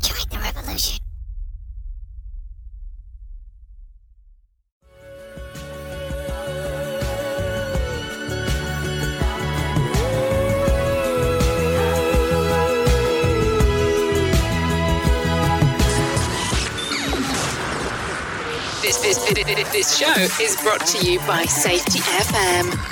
Join the revolution. This, show is brought to you by Safety FM.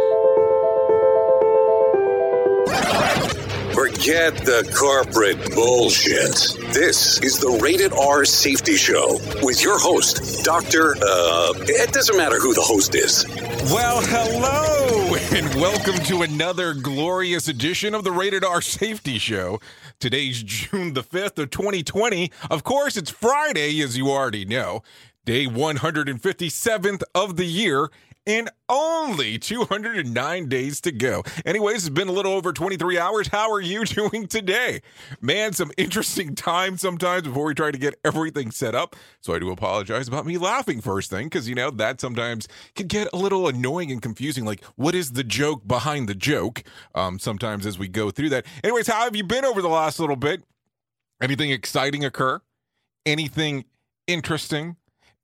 Forget the corporate bullshit. This is the Rated R Safety Show with your host, Dr. Uh, it doesn't matter who the host is. Well, hello, and welcome to another glorious edition of the Rated R Safety Show. Today's June the 5th of 2020. Of course, it's Friday, as you already know, day 157th of the year, and only 209 days to go. Anyways, it's been a little over 23 hours. How are you doing today? Man, some interesting time sometimes before we try to get everything set up. So I do apologize about me laughing first thing because, you know, that sometimes can get a little annoying and confusing. Like, what is the joke behind the joke? Um, sometimes as we go through that. Anyways, how have you been over the last little bit? Anything exciting occur? Anything interesting?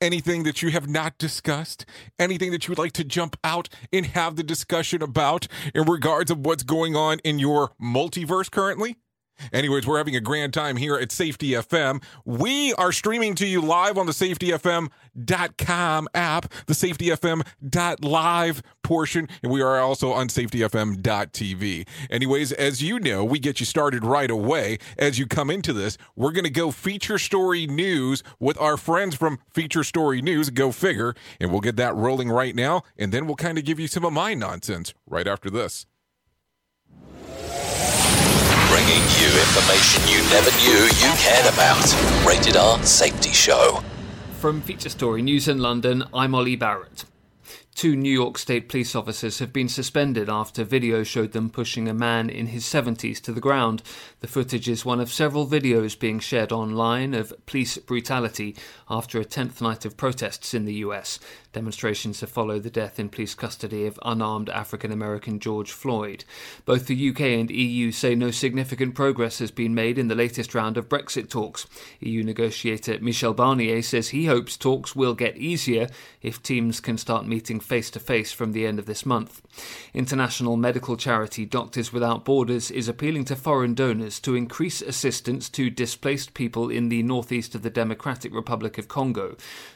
Anything that you have not discussed, anything that you would like to jump out and have the discussion about in regards of what's going on in your multiverse currently? Anyways, we're having a grand time here at Safety FM. We are streaming to you live on the safetyfm.com app, the safetyfm.live portion, and we are also on safetyfm.tv. Anyways, as you know, we get you started right away. As you come into this, we're going to go feature story news with our friends from Feature Story News, go figure, and we'll get that rolling right now, and then we'll kind of give you some of my nonsense right after this. Bringing you information you never knew you cared about. Rated R Safety Show. From Feature Story News in London, I'm Ollie Barrett. Two New York State police officers have been suspended after video showed them pushing a man in his 70s to the ground. The footage is one of several videos being shared online of police brutality after a 10th night of protests in the US. Demonstrations have followed the death in police custody of unarmed African American George Floyd. Both the UK and EU say no significant progress has been made in the latest round of Brexit talks. EU negotiator Michel Barnier says he hopes talks will get easier if teams can start meeting face to face from the end of this month. International medical charity Doctors Without Borders is appealing to foreign donors to increase assistance to displaced people in the northeast of the Democratic Republic of Congo.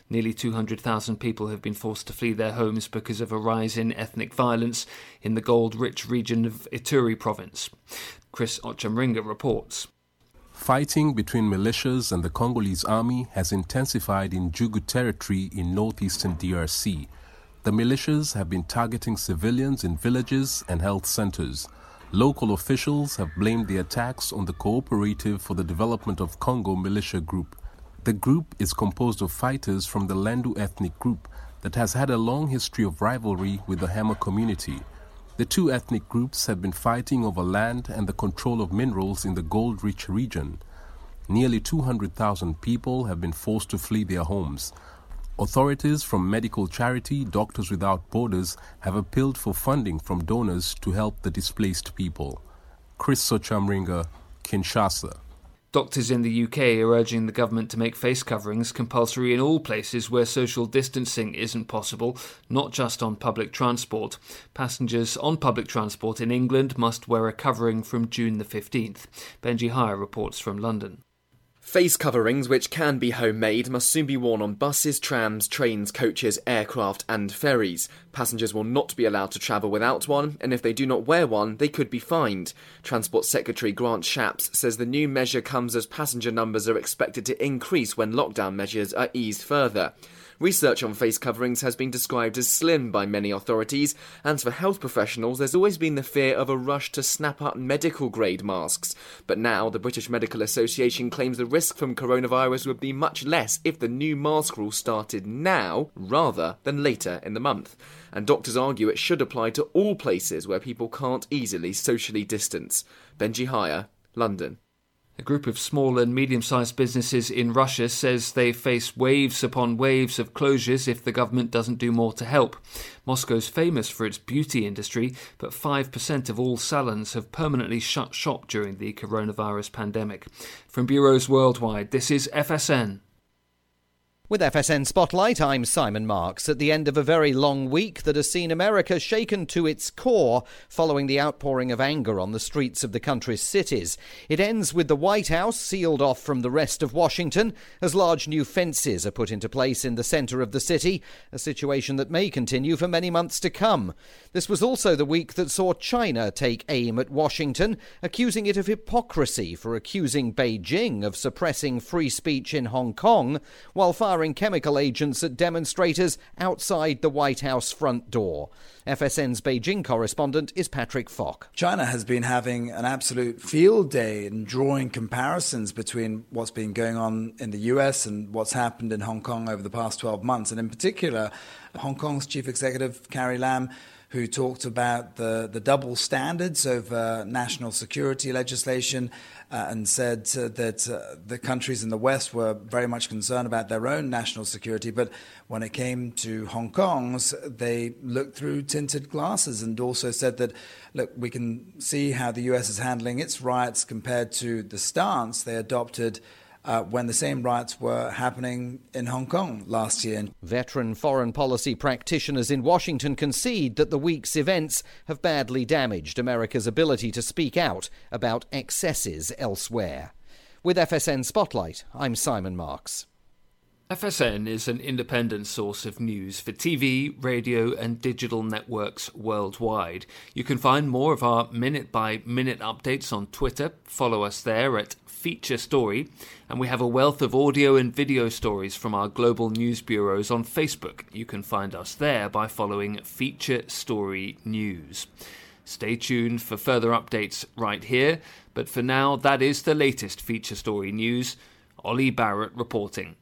Nearly 200,000 people have been forced to flee their homes because of a rise in ethnic violence in the gold rich region of Ituri province. Chris Ochamringa reports. Fighting between militias and the Congolese army has intensified in Djugu territory in northeastern DRC. The militias have been targeting civilians in villages and health centers. Local officials have blamed the attacks on the Cooperative for the Development of Congo militia group. The group is composed of fighters from the Lendu ethnic group that has had a long history of rivalry with the Hema community. The two ethnic groups have been fighting over land and the control of minerals in the gold rich region. Nearly 200,000 people have been forced to flee their homes. Authorities from medical charity Doctors Without Borders have appealed for funding from donors to help the displaced people. Chris Sochamringa, Kinshasa. Doctors in the UK are urging the government to make face coverings compulsory in all places where social distancing isn't possible, not just on public transport. Passengers on public transport in England must wear a covering from June the 15th. Benji Hire reports from London. Face coverings, which can be homemade, must soon be worn on buses, trams, trains, coaches, aircraft, and ferries. Passengers will not be allowed to travel without one, and if they do not wear one, they could be fined. Transport Secretary Grant Shapps says the new measure comes as passenger numbers are expected to increase when lockdown measures are eased further. Research on face coverings has been described as slim by many authorities, and for health professionals, there's always been the fear of a rush to snap up medical grade masks. But now, the British Medical Association claims the risk from coronavirus would be much less if the new mask rule started now rather than later in the month. And doctors argue it should apply to all places where people can't easily socially distance. Benji Hire, London. A group of small and medium sized businesses in Russia says they face waves upon waves of closures if the government doesn't do more to help. Moscow's famous for its beauty industry, but 5% of all salons have permanently shut shop during the coronavirus pandemic. From bureaus worldwide, this is FSN. With FSN Spotlight, I'm Simon Marks. At the end of a very long week that has seen America shaken to its core following the outpouring of anger on the streets of the country's cities, it ends with the White House sealed off from the rest of Washington as large new fences are put into place in the center of the city, a situation that may continue for many months to come. This was also the week that saw China take aim at Washington, accusing it of hypocrisy for accusing Beijing of suppressing free speech in Hong Kong while firing firing chemical agents at demonstrators outside the White House front door. FSN's Beijing correspondent is Patrick Fok. China has been having an absolute field day in drawing comparisons between what's been going on in the US and what's happened in Hong Kong over the past 12 months. And in particular, Hong Kong's chief executive, Carrie Lam, who talked about the, the double standards of uh, national security legislation uh, and said uh, that uh, the countries in the West were very much concerned about their own national security. But when it came to Hong Kong's, they looked through tinted glasses and also said that, look, we can see how the US is handling its riots compared to the stance they adopted uh, when the same riots were happening in Hong Kong last year. Veteran foreign policy practitioners in Washington concede that the week's events have badly damaged America's ability to speak out about excesses elsewhere. With FSN Spotlight, I'm Simon Marks. FSN is an independent source of news for TV, radio, and digital networks worldwide. You can find more of our minute by minute updates on Twitter. Follow us there at feature story, and we have a wealth of audio and video stories from our global news bureaus on Facebook. You can find us there by following Feature Story News. Stay tuned for further updates right here, but for now, that is the latest Feature Story News. Ollie Barrett reporting.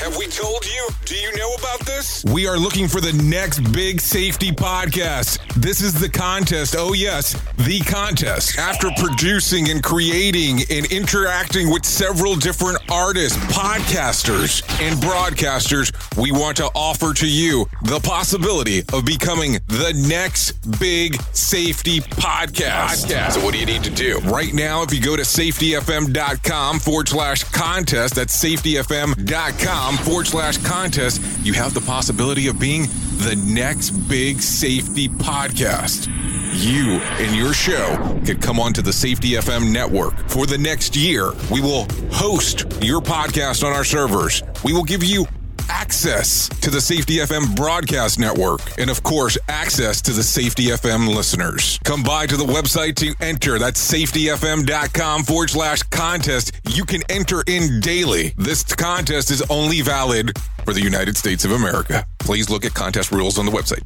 Have we told you? Do you know about this? We are looking for the next big safety podcast. This is the contest. Oh, yes, the contest. After producing and creating and interacting with several different artists, podcasters, and broadcasters, we want to offer to you the possibility of becoming the next big safety podcast. podcast. So, what do you need to do? Right now, if you go to safetyfm.com forward slash contest, that's safetyfm.com forward slash contest, you have the possibility of being the next big safety podcast. You and your show could come onto the Safety FM network. For the next year, we will host your podcast on our servers. We will give you access to the Safety FM broadcast network, and of course, access to the Safety FM listeners. Come by to the website to enter. That's safetyfm.com forward slash contest. You can enter in daily. This contest is only valid for the United States of America. Please look at contest rules on the website.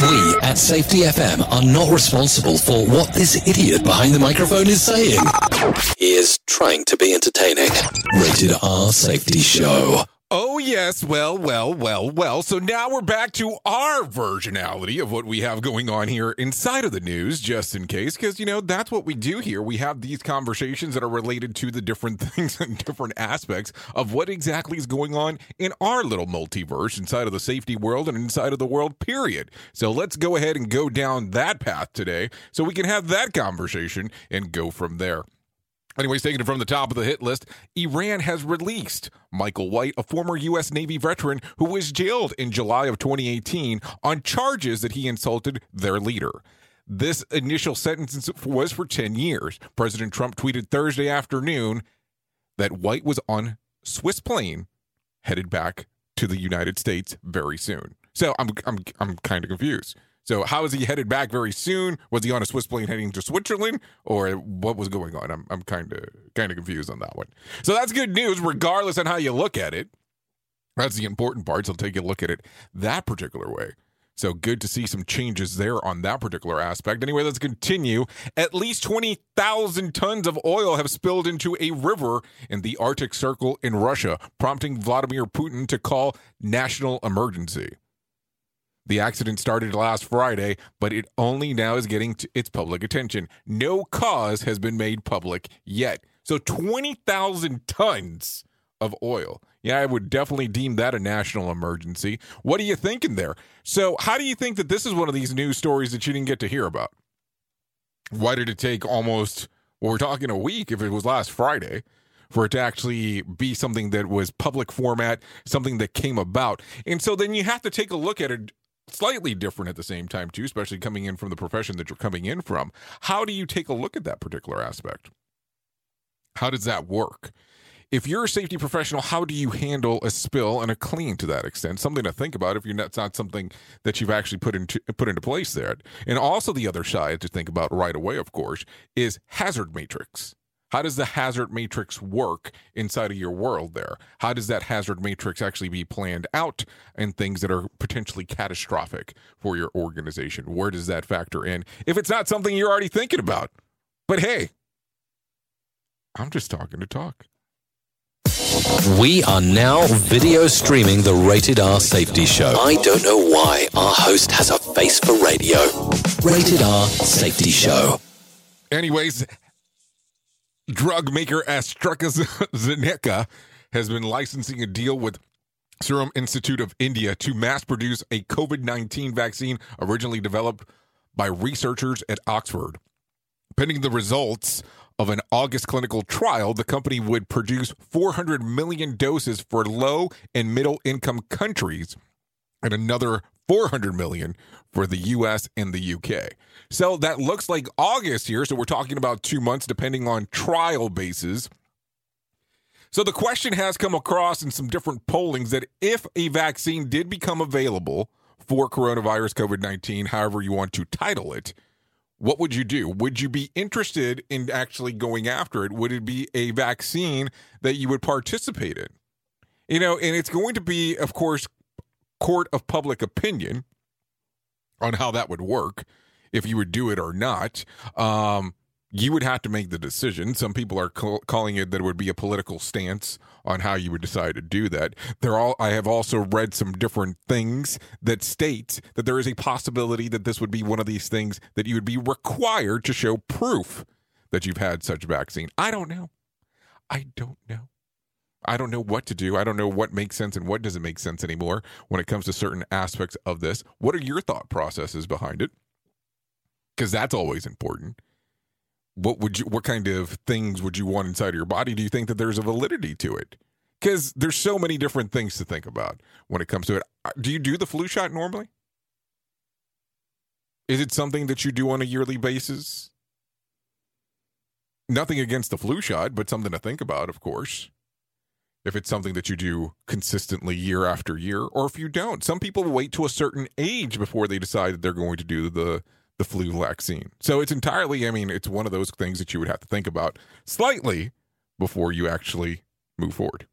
We at Safety FM are not responsible for what this idiot behind the microphone is saying. He is trying to be entertaining. Rated R Safety Show. Oh, yes. Well, well, well, well. So now we're back to our versionality of what we have going on here inside of the news, just in case, because, you know, that's what we do here. We have these conversations that are related to the different things and different aspects of what exactly is going on in our little multiverse inside of the safety world and inside of the world, period. So let's go ahead and go down that path today so we can have that conversation and go from there. Anyways, taking it from the top of the hit list, Iran has released Michael White, a former U.S. Navy veteran who was jailed in July of 2018 on charges that he insulted their leader. This initial sentence was for 10 years. President Trump tweeted Thursday afternoon that White was on Swiss plane headed back to the United States very soon. So I'm I'm I'm kind of confused. So how is he headed back very soon? Was he on a Swiss plane heading to Switzerland, or what was going on? I'm I'm kind of kind of confused on that one. So that's good news, regardless on how you look at it. That's the important part. So take a look at it that particular way. So good to see some changes there on that particular aspect. Anyway, let's continue. At least 20,000 tons of oil have spilled into a river in the Arctic Circle in Russia, prompting Vladimir Putin to call national emergency. The accident started last Friday, but it only now is getting its public attention. No cause has been made public yet. So 20,000 tons of oil. Yeah, I would definitely deem that a national emergency. What are you thinking there? So, how do you think that this is one of these news stories that you didn't get to hear about? Why did it take almost, well, we're talking a week if it was last Friday? for it to actually be something that was public format, something that came about. And so then you have to take a look at it slightly different at the same time too especially coming in from the profession that you're coming in from. How do you take a look at that particular aspect? How does that work? If you're a safety professional how do you handle a spill and a clean to that extent? Something to think about if you're not, it's not something that you've actually put into put into place there. And also the other side to think about right away of course is hazard matrix how does the hazard matrix work inside of your world there? How does that hazard matrix actually be planned out and things that are potentially catastrophic for your organization? Where does that factor in? If it's not something you're already thinking about. But hey, I'm just talking to talk. We are now video streaming the Rated R Safety Show. I don't know why our host has a face for radio. Rated R Safety Show. Anyways, drug maker AstraZeneca has been licensing a deal with Serum Institute of India to mass produce a COVID 19 vaccine originally developed by researchers at Oxford. Pending the results of an August clinical trial, the company would produce 400 million doses for low and middle income countries and another 400 million for the US and the UK. So that looks like August here. So we're talking about two months, depending on trial basis. So the question has come across in some different pollings that if a vaccine did become available for coronavirus COVID 19, however you want to title it, what would you do? Would you be interested in actually going after it? Would it be a vaccine that you would participate in? You know, and it's going to be, of course, court of public opinion on how that would work if you would do it or not. Um, you would have to make the decision. Some people are calling it that it would be a political stance on how you would decide to do that. There all I have also read some different things that state that there is a possibility that this would be one of these things that you would be required to show proof that you've had such a vaccine. I don't know. I don't know. I don't know what to do. I don't know what makes sense and what doesn't make sense anymore when it comes to certain aspects of this. What are your thought processes behind it? Because that's always important. What would you what kind of things would you want inside of your body? Do you think that there's a validity to it? Because there's so many different things to think about when it comes to it. Uh, do you do the flu shot normally? Is it something that you do on a yearly basis? nothing against the flu shot, but something to think about, of course. If it's something that you do consistently year after year, or if you don't. Some people wait to a certain age before they decide that they're going to do the the flu vaccine. So it's entirely, I mean, it's one of those things that you would have to think about slightly before you actually move forward.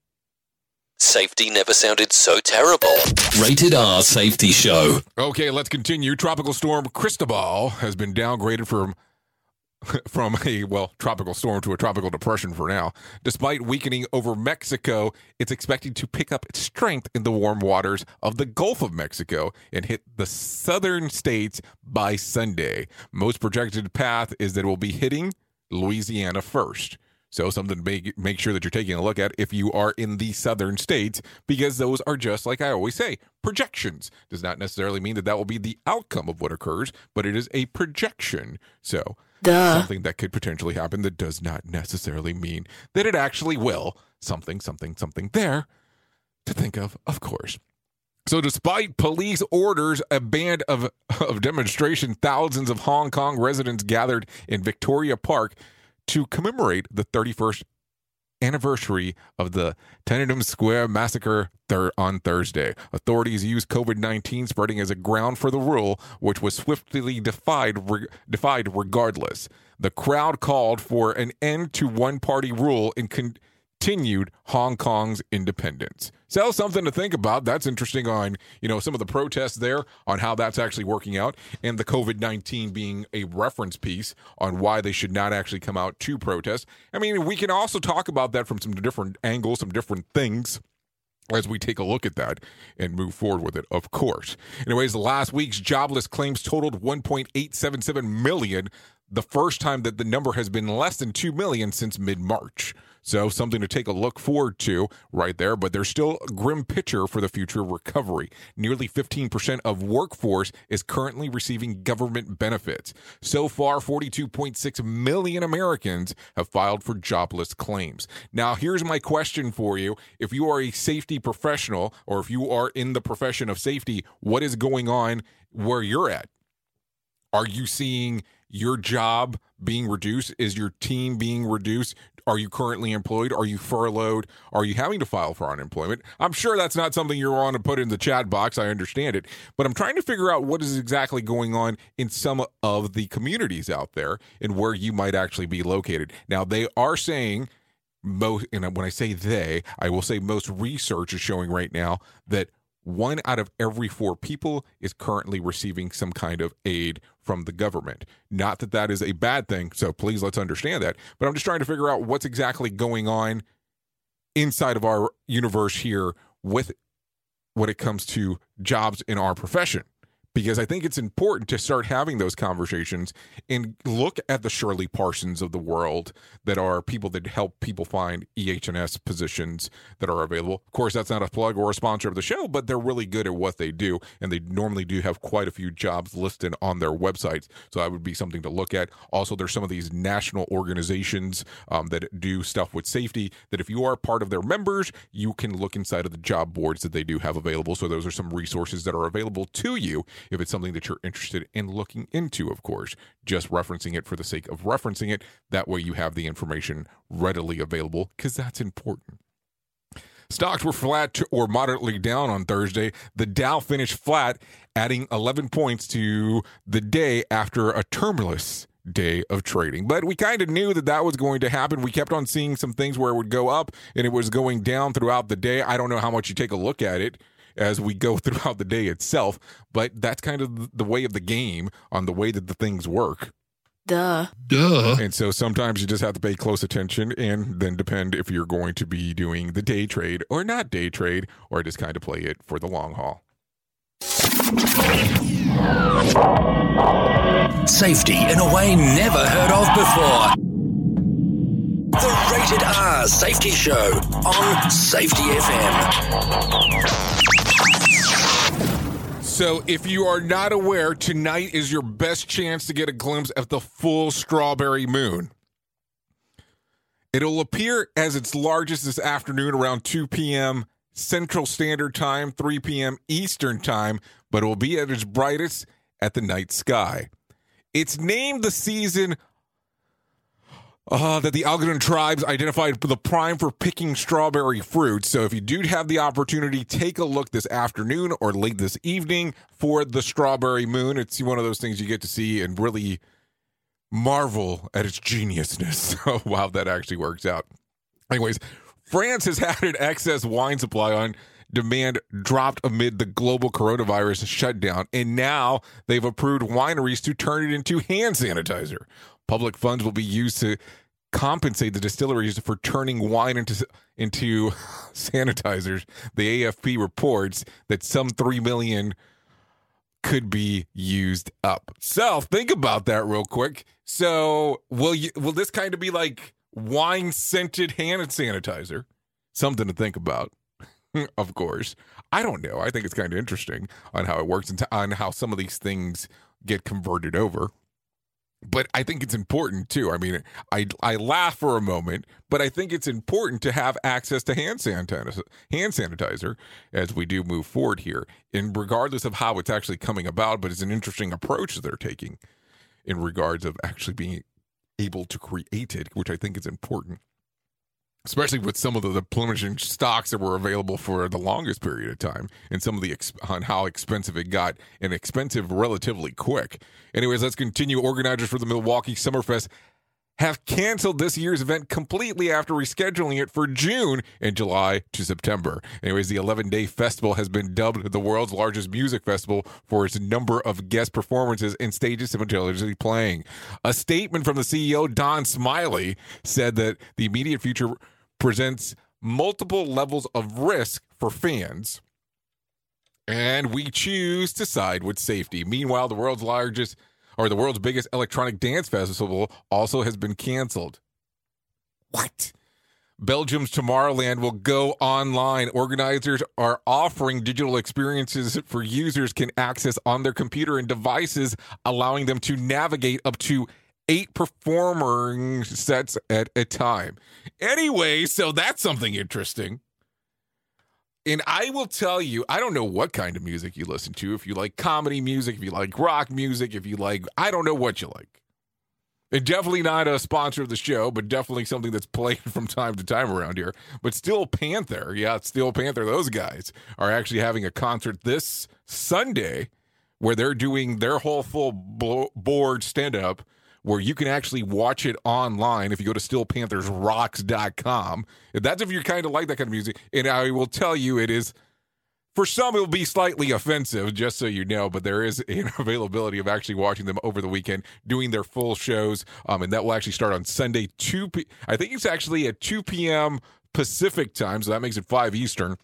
Safety never sounded so terrible. Rated R Safety Show. Okay, let's continue. Tropical storm Cristobal has been downgraded from from a well tropical storm to a tropical depression for now. Despite weakening over Mexico, it's expected to pick up its strength in the warm waters of the Gulf of Mexico and hit the southern states by Sunday. Most projected path is that it will be hitting Louisiana first. So something to make make sure that you're taking a look at if you are in the southern states, because those are just like I always say, projections. Does not necessarily mean that that will be the outcome of what occurs, but it is a projection. So Duh. something that could potentially happen that does not necessarily mean that it actually will. Something, something, something there to think of, of course. So, despite police orders, a band of, of demonstration, thousands of Hong Kong residents gathered in Victoria Park to commemorate the 31st anniversary of the Tiananmen Square massacre thir- on Thursday. Authorities used COVID-19 spreading as a ground for the rule, which was swiftly defied re- defied regardless. The crowd called for an end to one-party rule and con- continued Hong Kong's independence. So something to think about. That's interesting on, you know, some of the protests there on how that's actually working out and the COVID-19 being a reference piece on why they should not actually come out to protest. I mean, we can also talk about that from some different angles, some different things as we take a look at that and move forward with it, of course. Anyways, last week's jobless claims totaled 1.877 million, the first time that the number has been less than 2 million since mid-March. So something to take a look forward to right there, but there's still a grim picture for the future of recovery. Nearly 15% of workforce is currently receiving government benefits. So far, 42.6 million Americans have filed for jobless claims. Now, here's my question for you. If you are a safety professional or if you are in the profession of safety, what is going on where you're at? Are you seeing your job being reduced? Is your team being reduced? Are you currently employed? Are you furloughed? Are you having to file for unemployment? I'm sure that's not something you're on to put in the chat box. I understand it. But I'm trying to figure out what is exactly going on in some of the communities out there and where you might actually be located. Now, they are saying most, and when I say they, I will say most research is showing right now that one out of every four people is currently receiving some kind of aid from the government. Not that that is a bad thing, so please let's understand that. But I'm just trying to figure out what's exactly going on inside of our universe here with when it comes to jobs in our profession because I think it's important to start having those conversations and look at the Shirley Parsons of the world that are people that help people find EH&S positions that are available. Of course, that's not a plug or a sponsor of the show, but they're really good at what they do, and they normally do have quite a few jobs listed on their websites. So that would be something to look at. Also, there's some of these national organizations um, that do stuff with safety that if you are part of their members, you can look inside of the job boards that they do have available. So those are some resources that are available to you if it's something that you're interested in looking into, of course, just referencing it for the sake of referencing it. That way you have the information readily available because that's important. Stocks were flat or moderately down on Thursday. The Dow finished flat, adding 11 points to the day after a tumultuous day of trading. But we kind of knew that that was going to happen. We kept on seeing some things where it would go up and it was going down throughout the day. I don't know how much you take a look at it as we go throughout the day itself. But that's kind of the way of the game on the way that the things work. Duh. Duh. And so sometimes you just have to pay close attention and then depend if you're going to be doing the day trade or not day trade or just kind of play it for the long haul. Safety in a way never heard of before. The Rated R Safety Show on Safety FM. So, if you are not aware, tonight is your best chance to get a glimpse of the full strawberry moon. It'll appear as its largest this afternoon around 2 p.m. Central Standard Time, 3 p.m. Eastern Time, but it will be at its brightest at the night sky. It's named the season uh, that the Algonquin tribes identified the prime for picking strawberry fruit. So if you do have the opportunity, take a look this afternoon or late this evening for the strawberry moon. It's one of those things you get to see and really marvel at its geniusness of how that actually works out. Anyways, France has had an excess wine supply on demand dropped amid the global coronavirus shutdown, and now they've approved wineries to turn it into hand sanitizer. Public funds will be used to compensate the distilleries for turning wine into into sanitizers. The AFP reports that some 3 million could be used up. So, think about that real quick. So, will you will this kind of be like wine scented hand sanitizer? Something to think about. of course. I don't know. I think it's kind of interesting on how it works and on how some of these things get converted over but I think it's important too. I mean, I I laugh for a moment, but I think it's important to have access to hand sanitizer, hand sanitizer as we do move forward here, and regardless of how it's actually coming about. But it's an interesting approach that they're taking in regards of actually being able to create it, which I think is important especially with some of the, the plummeting stocks that were available for the longest period of time and some of the ex- on how expensive it got and expensive relatively quick. Anyways, let's continue. Organizers for the Milwaukee Summerfest have canceled this year's event completely after rescheduling it for June and July to September. Anyways, the 11 day festival has been dubbed the world's largest music festival for its number of guest performances and stages simultaneously playing. A statement from the CEO, Don Smiley, said that the immediate future presents multiple levels of risk for fans. And we choose to side with safety. Meanwhile, the world's largest or the world's biggest electronic dance festival also has been canceled. What? Belgium's Tomorrowland will go online. Organizers are offering digital experiences for users can access on their computer and devices, allowing them to navigate up to eight performing sets at a time. Anyway, so that's something interesting. And I will tell you, I don't know what kind of music you listen to. If you like comedy music, if you like rock music, if you like, I don't know what you like. And definitely not a sponsor of the show, but definitely something that's played from time to time around here. But Steel Panther, yeah, Steel Panther, those guys are actually having a concert this Sunday where they're doing their whole full board stand up where you can actually watch it online if you go to steelpanthersrocks.com. That's if you're kind of like that kind of music. And I will tell you, it is, for some, it will be slightly offensive, just so you know, but there is an availability of actually watching them over the weekend, doing their full shows. Um, and that will actually start on Sunday, 2 p- I think it's actually at 2 p.m. Pacific time, so that makes it 5 Eastern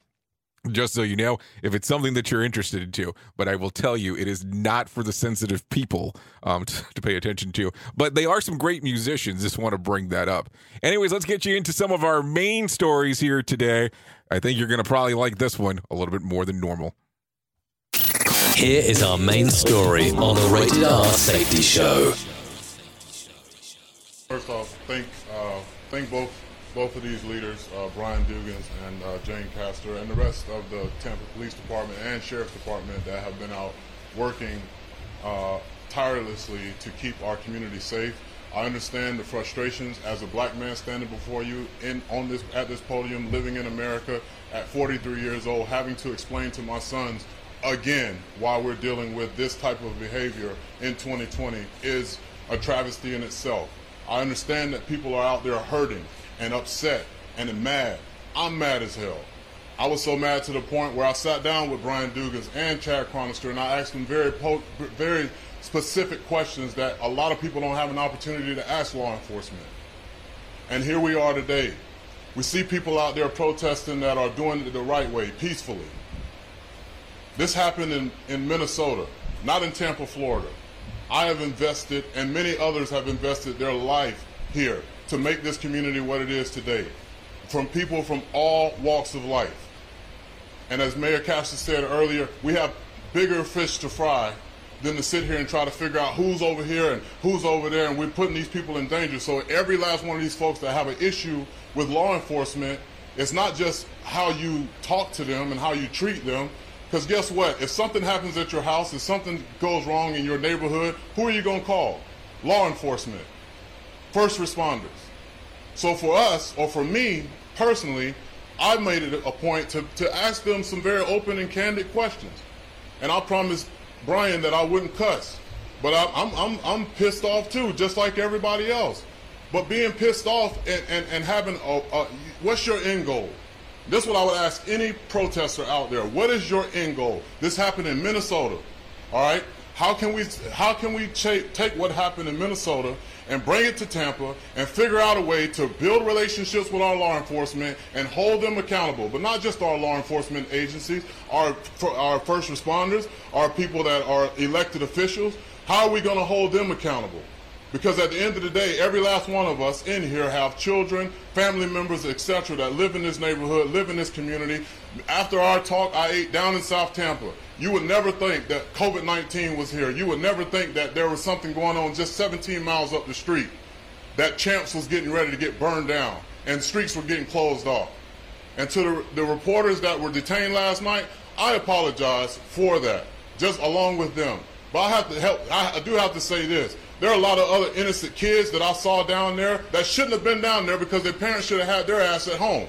just so you know, if it's something that you're interested into. But I will tell you, it is not for the sensitive people um, to, to, pay attention to. But they are some great musicians. Just want to bring that up. Anyways, let's get you into some of our main stories here today. I think you're going to probably like this one a little bit more than normal. Here is our main story on the Rated R Safety Show. First off, thank uh, thank both both of these leaders, uh, Brian Dugans and uh, Jane Castor, and the rest of the Tampa Police Department and Sheriff's Department that have been out working uh, tirelessly to keep our community safe. I understand the frustrations as a black man standing before you in on this at this podium, living in America at 43 years old, having to explain to my sons again why we're dealing with this type of behavior in 2020 is a travesty in itself. I understand that people are out there hurting and upset and mad. I'm mad as hell. I was so mad to the point where I sat down with Brian Dugans and Chad Chronister and I asked them very, very specific questions that a lot of people don't have an opportunity to ask law enforcement. And here we are today. We see people out there protesting that are doing it the right way, peacefully. This happened in, in Minnesota, not in Tampa, Florida. I have invested, and many others have invested their life here to make this community what it is today from people from all walks of life. And as Mayor Castor said earlier, we have bigger fish to fry than to sit here and try to figure out who's over here and who's over there, and we're putting these people in danger. So every last one of these folks that have an issue with law enforcement, it's not just how you talk to them and how you treat them. Because guess what? If something happens at your house, if something goes wrong in your neighborhood, who are you going to call? Law enforcement first responders. So for us, or for me personally, I made it a point to, to ask them some very open and candid questions. And I promised Brian that I wouldn't cuss. But I, I'm, I'm, I'm pissed off too, just like everybody else. But being pissed off and, and, and having a, a, what's your end goal? This is what I would ask any protester out there. What is your end goal? This happened in Minnesota. All right? How can we how can we take what happened in Minnesota and bring it to Tampa and figure out a way to build relationships with our law enforcement and hold them accountable, but not just our law enforcement agencies, our our first responders, our people that are elected officials. How are we going to hold them accountable? Because at the end of the day, every last one of us in here have children, family members, etc., that live in this neighborhood, live in this community. After our talk, I ate down in South Tampa. You would never think that COVID 19 was here. You would never think that there was something going on just 17 miles up the street, that Champs was getting ready to get burned down, and streets were getting closed off. And to the, the reporters that were detained last night, I apologize for that, just along with them. But I have to help, I do have to say this. There are a lot of other innocent kids that I saw down there that shouldn't have been down there because their parents should have had their ass at home.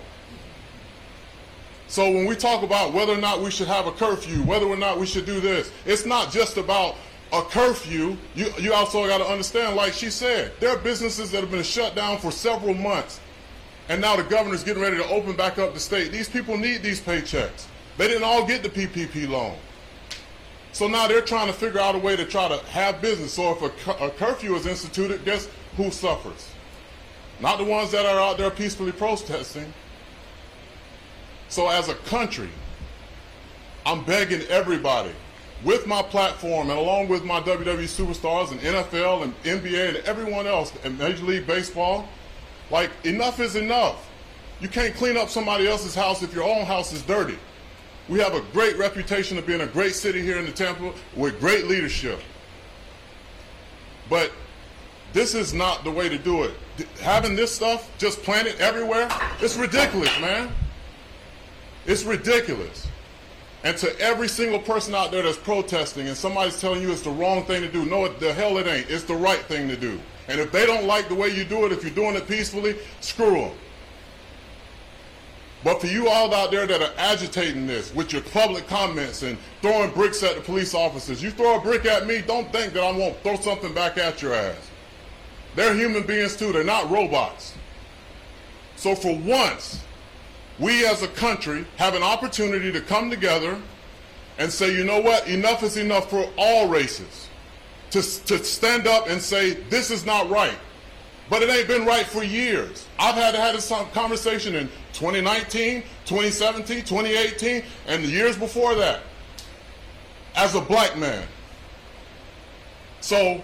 So when we talk about whether or not we should have a curfew, whether or not we should do this, it's not just about a curfew. You, you also got to understand, like she said, there are businesses that have been shut down for several months. And now the governor's getting ready to open back up the state. These people need these paychecks. They didn't all get the PPP loan. So now they're trying to figure out a way to try to have business. So if a, a curfew is instituted, guess who suffers? Not the ones that are out there peacefully protesting. So as a country, I'm begging everybody with my platform and along with my WWE superstars and NFL and NBA and everyone else and Major League Baseball, like enough is enough. You can't clean up somebody else's house if your own house is dirty. We have a great reputation of being a great city here in the Tampa with great leadership. But this is not the way to do it. Having this stuff just planted everywhere, it's ridiculous, man. It's ridiculous. And to every single person out there that's protesting and somebody's telling you it's the wrong thing to do, no, the hell it ain't. It's the right thing to do. And if they don't like the way you do it, if you're doing it peacefully, screw them. But for you all out there that are agitating this with your public comments and throwing bricks at the police officers, you throw a brick at me, don't think that I won't throw something back at your ass. They're human beings too, they're not robots. So for once, we as a country have an opportunity to come together and say, you know what, enough is enough for all races. To, to stand up and say, this is not right. But it ain't been right for years. I've had to have this conversation in 2019, 2017, 2018, and the years before that as a black man. So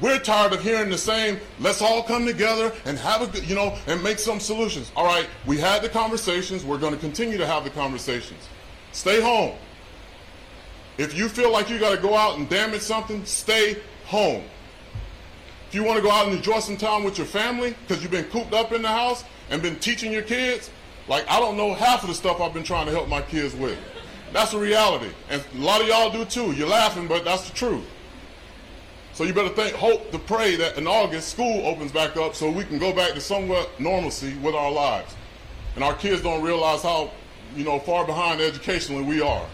we're tired of hearing the same, let's all come together and have a good, you know, and make some solutions. All right, we had the conversations. We're going to continue to have the conversations. Stay home. If you feel like you got to go out and damage something, stay home. If you want to go out and enjoy some time with your family because you've been cooped up in the house and been teaching your kids, like I don't know half of the stuff I've been trying to help my kids with. That's the reality. And a lot of y'all do too. You're laughing, but that's the truth. So you better think, hope to pray that in August school opens back up so we can go back to somewhat normalcy with our lives. And our kids don't realize how, you know, far behind educationally we are.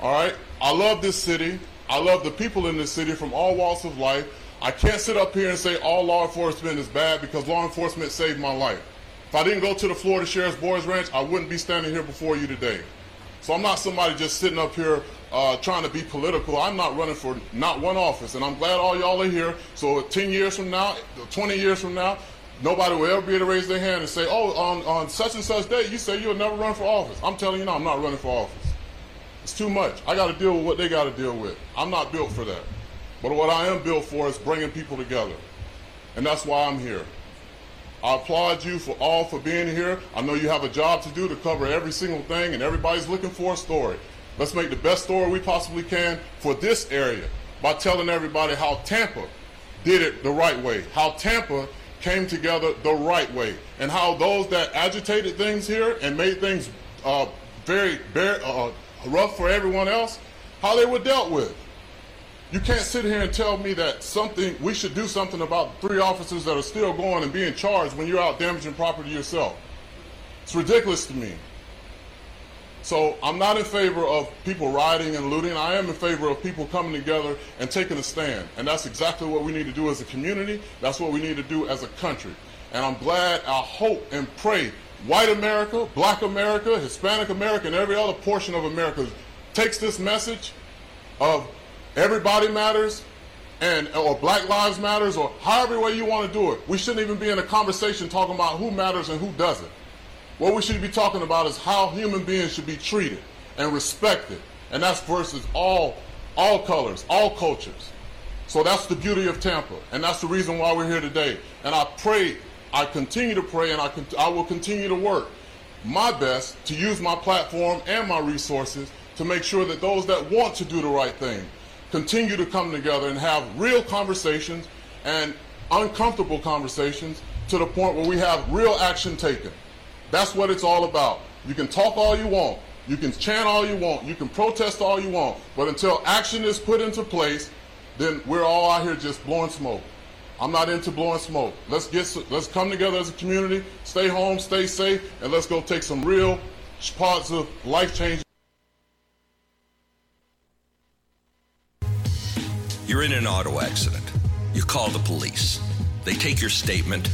All right? I love this city. I love the people in this city from all walks of life. I can't sit up here and say all law enforcement is bad because law enforcement saved my life. If I didn't go to the Florida Sheriff's Boys Ranch, I wouldn't be standing here before you today. So I'm not somebody just sitting up here uh, trying to be political. I'm not running for not one office, and I'm glad all y'all are here. So 10 years from now, 20 years from now, nobody will ever be able to raise their hand and say, oh, on, on such and such day, you say you'll never run for office. I'm telling you now, I'm not running for office. It's too much. I got to deal with what they got to deal with. I'm not built for that. But what I am built for is bringing people together. And that's why I'm here. I applaud you for all for being here. I know you have a job to do to cover every single thing, and everybody's looking for a story. Let's make the best story we possibly can for this area by telling everybody how Tampa did it the right way, how Tampa came together the right way, and how those that agitated things here and made things uh, very, very uh, rough for everyone else, how they were dealt with. You can't sit here and tell me that something we should do something about three officers that are still going and being charged when you're out damaging property yourself. It's ridiculous to me. So I'm not in favor of people rioting and looting. I am in favor of people coming together and taking a stand. And that's exactly what we need to do as a community. That's what we need to do as a country. And I'm glad, I hope and pray white America, black America, Hispanic America, and every other portion of America takes this message of everybody matters and or black lives matters or however way you want to do it. We shouldn't even be in a conversation talking about who matters and who doesn't. What we should be talking about is how human beings should be treated and respected. And that's versus all all colors, all cultures. So that's the beauty of Tampa. And that's the reason why we're here today. And I pray, I continue to pray, and I, I will continue to work my best to use my platform and my resources to make sure that those that want to do the right thing continue to come together and have real conversations and uncomfortable conversations to the point where we have real action taken. That's what it's all about. You can talk all you want. You can chant all you want. You can protest all you want. But until action is put into place, then we're all out here just blowing smoke. I'm not into blowing smoke. Let's get let's come together as a community, stay home, stay safe, and let's go take some real positive, life-changing You're in an auto accident. You call the police. They take your statement,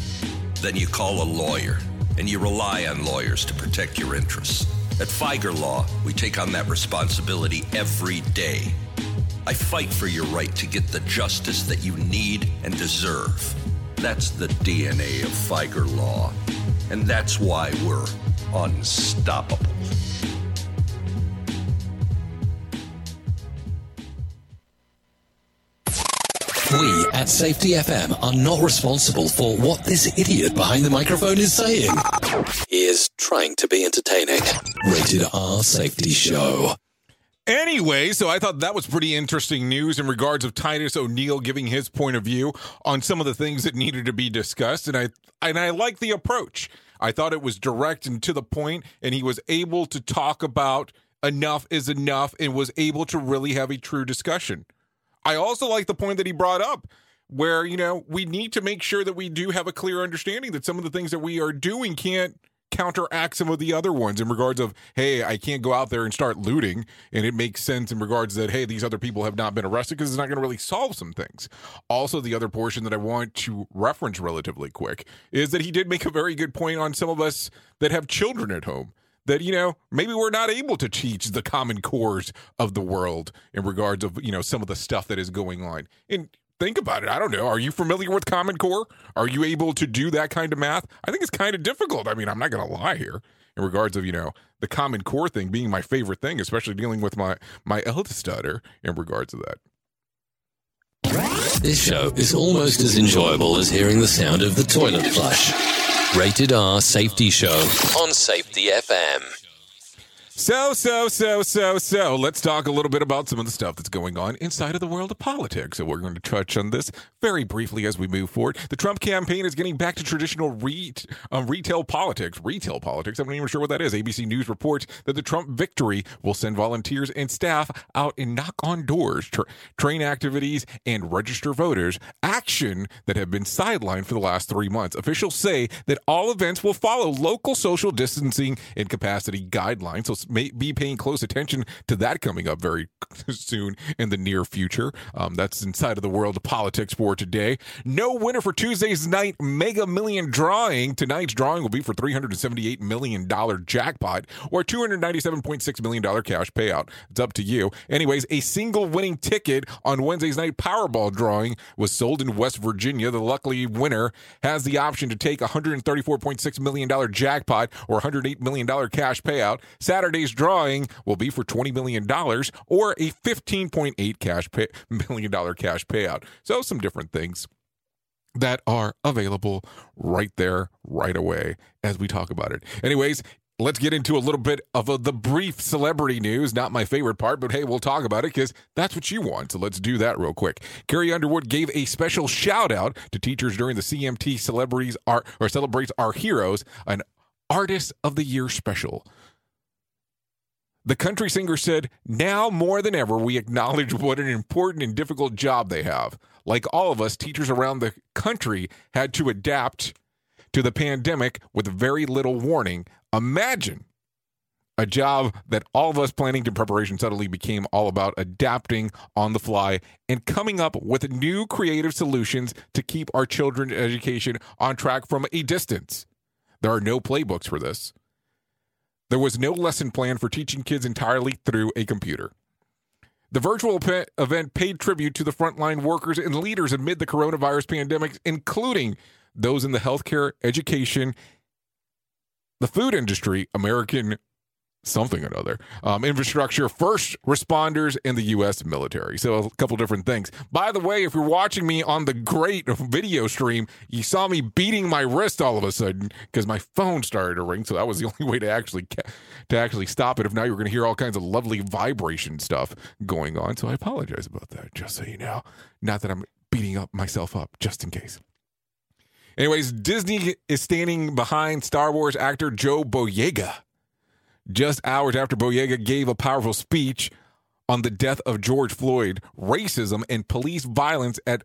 then you call a lawyer, and you rely on lawyers to protect your interests. At Fieger Law, we take on that responsibility every day. I fight for your right to get the justice that you need and deserve. That's the DNA of Fieger Law. And that's why we're unstoppable. We at Safety FM are not responsible for what this idiot behind the microphone is saying. He is trying to be entertaining. Rated R Safety Show. Anyway, so I thought that was pretty interesting news in regards of Titus O'Neil giving his point of view on some of the things that needed to be discussed, and I and I like the approach. I thought it was direct and to the point, and he was able to talk about enough is enough, and was able to really have a true discussion. I also like the point that he brought up where, you know, we need to make sure that we do have a clear understanding that some of the things that we are doing can't counteract some of the other ones in regards of, hey, I can't go out there and start looting. And it makes sense in regards that, hey, these other people have not been arrested because it's not going to really solve some things. Also, the other portion that I want to reference relatively quick is that he did make a very good point on some of us that have children at home that you know maybe we're not able to teach the common cores of the world in regards of you know some of the stuff that is going on. And think about it. I don't know. Are you familiar with common core? Are you able to do that kind of math? I think it's kind of difficult. I mean i'm not going to lie here in regards of you know the common core thing being my favorite thing especially dealing with my my eldest daughter in regards to that. This show is almost as enjoyable as hearing the sound of the toilet flush. Rated R Safety Show on Safety FM. So, so, so, so, so, let's talk a little bit about some of the stuff that's going on inside of the world of politics. So, we're going to touch on this very briefly as we move forward. The Trump campaign is getting back to traditional re- um, retail politics. Retail politics, I'm not even sure what that is. ABC News reports that the Trump victory will send volunteers and staff out and knock on doors, tra- train activities, and register voters, action that have been sidelined for the last three months. Officials say that all events will follow local social distancing and capacity guidelines. So, may be paying close attention to that coming up very soon in the near future. Um, that's inside of the world of politics for today. No winner for Tuesday's night mega million drawing. Tonight's drawing will be for $378 million jackpot or $297.6 million cash payout. It's up to you. Anyways, a single winning ticket on Wednesday's night Powerball drawing was sold in West Virginia. The lucky winner has the option to take $134.6 million jackpot or $108 million cash payout. Saturday's drawing will be for $20 million or a $15.8 cash pay, million dollar cash payout. So some different things that are available right there, right away, as we talk about it. Anyways, let's get into a little bit of a, the brief celebrity news. Not my favorite part, but hey, we'll talk about it because that's what you want. So let's do that real quick. Carrie Underwood gave a special shout out to teachers during the CMT Celebrities Art or celebrates our heroes, an Artist of the Year special. The country singer said, Now more than ever, we acknowledge what an important and difficult job they have. Like all of us, teachers around the country had to adapt to the pandemic with very little warning. Imagine a job that all of us planning to preparation suddenly became all about adapting on the fly and coming up with new creative solutions to keep our children's education on track from a distance. There are no playbooks for this. There was no lesson plan for teaching kids entirely through a computer. The virtual event paid tribute to the frontline workers and leaders amid the coronavirus pandemic, including those in the healthcare, education, the food industry, American something or other, um, infrastructure, first responders, and the U.S. military. So a couple different things. By the way, if you're watching me on the great video stream, you saw me beating my wrist all of a sudden because my phone started to ring. So that was the only way to actually to actually stop it. If now you're going to hear all kinds of lovely vibration stuff going on, so I apologize about that. Just so you know, not that I'm beating up myself up, just in case. Anyways, Disney is standing behind Star Wars actor Joe Boyega just hours after Boyega gave a powerful speech on the death of George Floyd, racism, and police violence at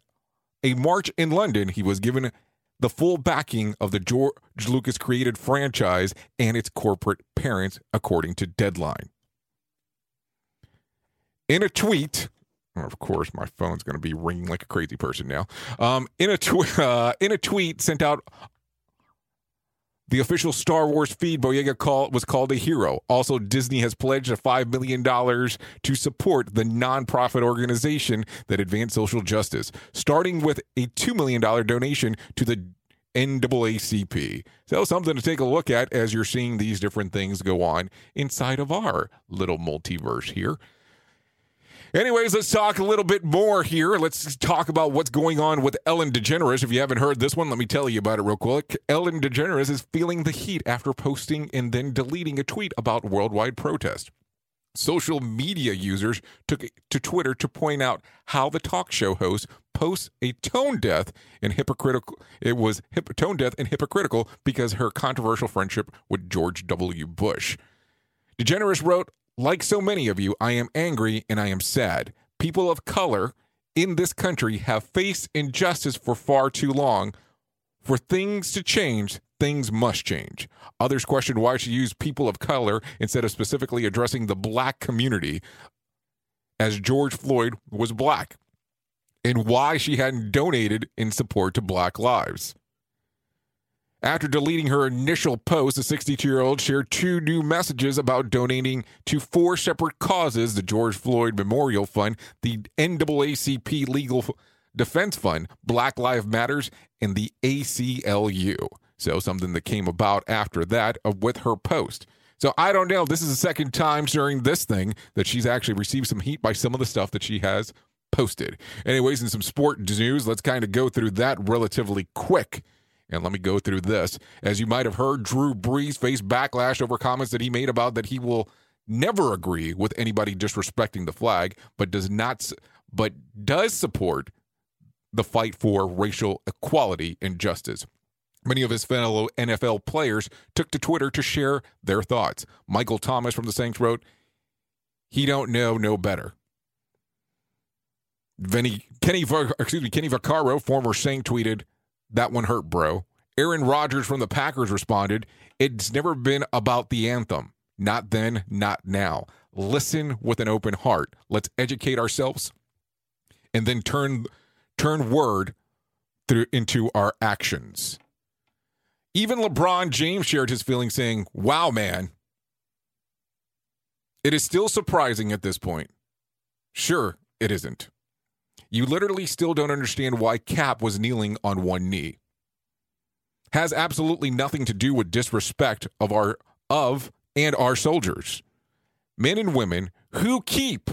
a march in London, he was given the full backing of the George Lucas created franchise and its corporate parents, according to Deadline. In a tweet, of course, my phone's going to be ringing like a crazy person now. Um, in a uh, in a tweet sent out the official Star Wars feed, Boyega call, was called a hero. Also, Disney has pledged a $5 million to support the nonprofit organization that advanced social justice, starting with a $2 million donation to the NAACP. So, something to take a look at as you're seeing these different things go on inside of our little multiverse here. Anyways, let's talk a little bit more here. Let's talk about what's going on with Ellen DeGeneres. If you haven't heard this one, let me tell you about it real quick. Ellen DeGeneres is feeling the heat after posting and then deleting a tweet about worldwide protest. Social media users took to Twitter to point out how the talk show host posts a tone death and hypocritical. It was hip, tone death and hypocritical because her controversial friendship with George W. Bush. DeGeneres wrote, like so many of you, I am angry and I am sad. People of color in this country have faced injustice for far too long. For things to change, things must change. Others questioned why she used people of color instead of specifically addressing the black community, as George Floyd was black, and why she hadn't donated in support to Black Lives. After deleting her initial post, the 62 year old shared two new messages about donating to four separate causes the George Floyd Memorial Fund, the NAACP Legal Defense Fund, Black Lives Matters, and the ACLU. So, something that came about after that uh, with her post. So, I don't know. This is the second time during this thing that she's actually received some heat by some of the stuff that she has posted. Anyways, in some sport news, let's kind of go through that relatively quick. And let me go through this. As you might have heard, Drew Brees faced backlash over comments that he made about that he will never agree with anybody disrespecting the flag, but does not but does support the fight for racial equality and justice. Many of his fellow NFL players took to Twitter to share their thoughts. Michael Thomas from the Saints wrote, "He don't know no better." Vinny Kenny excuse me Kenny Vaccaro, former Saint, tweeted, that one hurt, bro. Aaron Rodgers from the Packers responded, It's never been about the anthem. Not then, not now. Listen with an open heart. Let's educate ourselves and then turn turn word through into our actions. Even LeBron James shared his feelings saying, "Wow, man. It is still surprising at this point." Sure, it isn't. You literally still don't understand why Kap was kneeling on one knee. Has absolutely nothing to do with disrespect of our of and our soldiers. Men and women who keep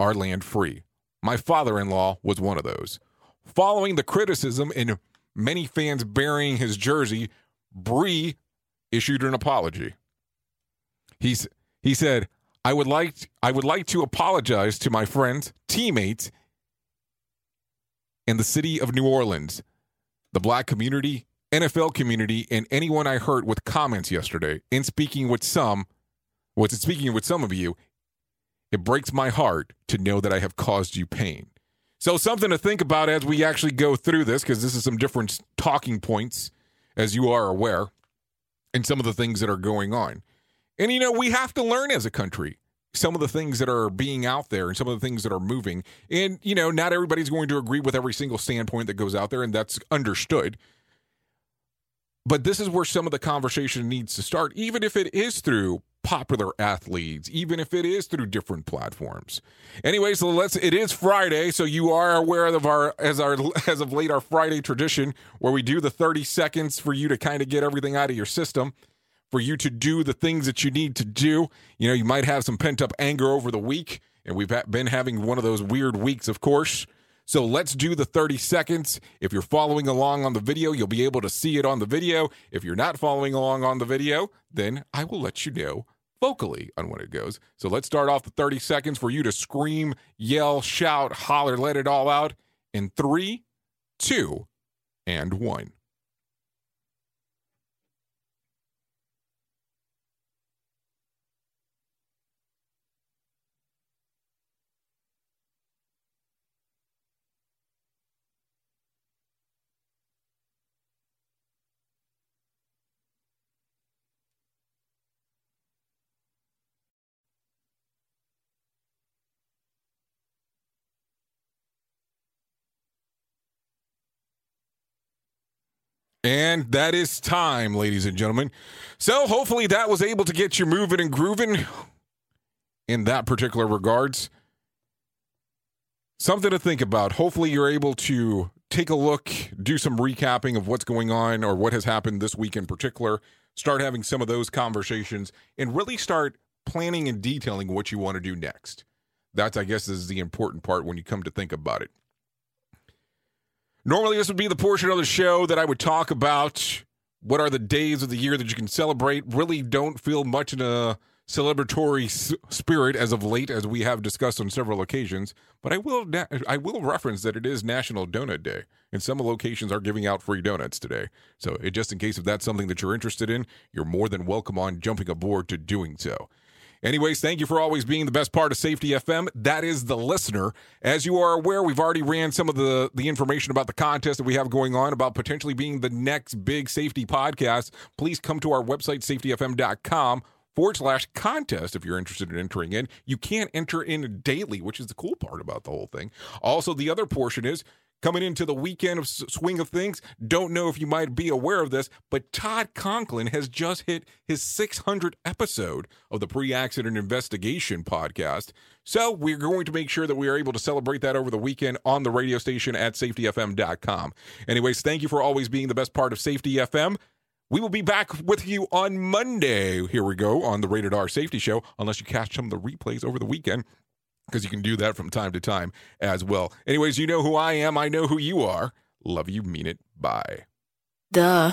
our land free. My father-in-law was one of those. Following the criticism and many fans burying his jersey, Bree issued an apology. He's he said, I would like I would like to apologize to my friends, teammates, in the city of New Orleans, the black community, NFL community, and anyone I hurt with comments yesterday. In speaking with some, What's it speaking with some of you, it breaks my heart to know that I have caused you pain. So, something to think about as we actually go through this, because this is some different talking points, as you are aware, and some of the things that are going on. And, you know, we have to learn as a country some of the things that are being out there and some of the things that are moving. And, you know, not everybody's going to agree with every single standpoint that goes out there, and that's understood. But this is where some of the conversation needs to start, even if it is through popular athletes, even if it is through different platforms. Anyway, so let's it is Friday, so you are aware of our as our as of late our Friday tradition where we do the 30 seconds for you to kind of get everything out of your system for you to do the things that you need to do. You know, you might have some pent up anger over the week, and we've been having one of those weird weeks, of course. So let's do the 30 seconds. If you're following along on the video, you'll be able to see it on the video. If you're not following along on the video, then I will let you know vocally on when it goes. So let's start off the 30 seconds for you to scream, yell, shout, holler, let it all out in three, two, and one. And that is time, ladies and gentlemen. So hopefully that was able to get you moving and grooving in that particular regards. Something to think about. Hopefully you're able to take a look, do some recapping of what's going on or what has happened this week in particular, start having some of those conversations and really start planning and detailing what you want to do next. That's I guess is the important part when you come to think about it. Normally, this would be the portion of the show that I would talk about what are the days of the year that you can celebrate. Really don't feel much in a celebratory spirit as of late, as we have discussed on several occasions. But I will I will reference that it is National Donut Day, and some locations are giving out free donuts today. So, just in case if that's something that you're interested in, you're more than welcome on jumping aboard to doing so. Anyways, thank you for always being the best part of Safety FM. That is the listener. As you are aware, we've already ran some of the, the information about the contest that we have going on about potentially being the next big safety podcast. Please come to our website, safetyfm.com forward slash contest if you're interested in entering in. You can't enter in daily, which is the cool part about the whole thing. Also, the other portion is coming into the weekend of swing of things. Don't know if you might be aware of this, but Todd Conklin has just hit his 600th episode of the Pre Accident Investigation podcast. So we're going to make sure that we are able to celebrate that over the weekend on the radio station at safetyfm.com. Anyways, thank you for always being the best part of Safety FM. We will be back with you on Monday. Here we go on the Rated R Safety Show, unless you catch some of the replays over the weekend because you can do that from time to time as well. Anyways, you know who I am. I know who you are. Love you, mean it. Bye. Duh.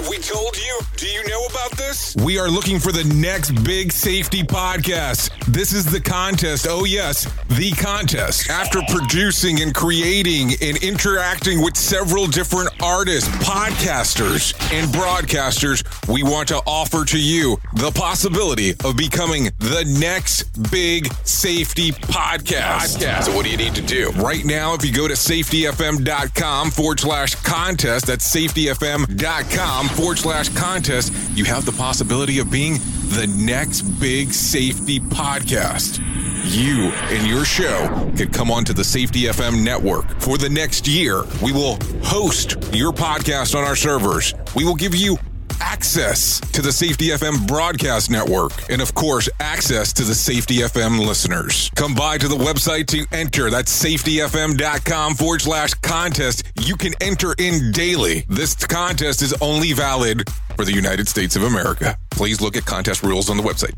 Have we told you? Do you know about this? We are looking for the next big safety podcast. This is the contest. Oh, yes, the contest. After producing and creating and interacting with several different artists, podcasters, and broadcasters, we want to offer to you the possibility of becoming the next big safety podcast. podcast. So, what do you need to do? Right now, if you go to safetyfm.com forward slash contest, that's safetyfm.com forward slash contest, you have the possibility of being the next big safety podcast. You and your show could come onto the Safety FM network. For the next year, we will host your podcast on our servers. We will give you access to the Safety FM broadcast network, and of course, access to the Safety FM listeners. Come by to the website to enter. That's safetyfm.com forward slash contest. You can enter in daily. This contest is only valid for the United States of America. Please look at contest rules on the website.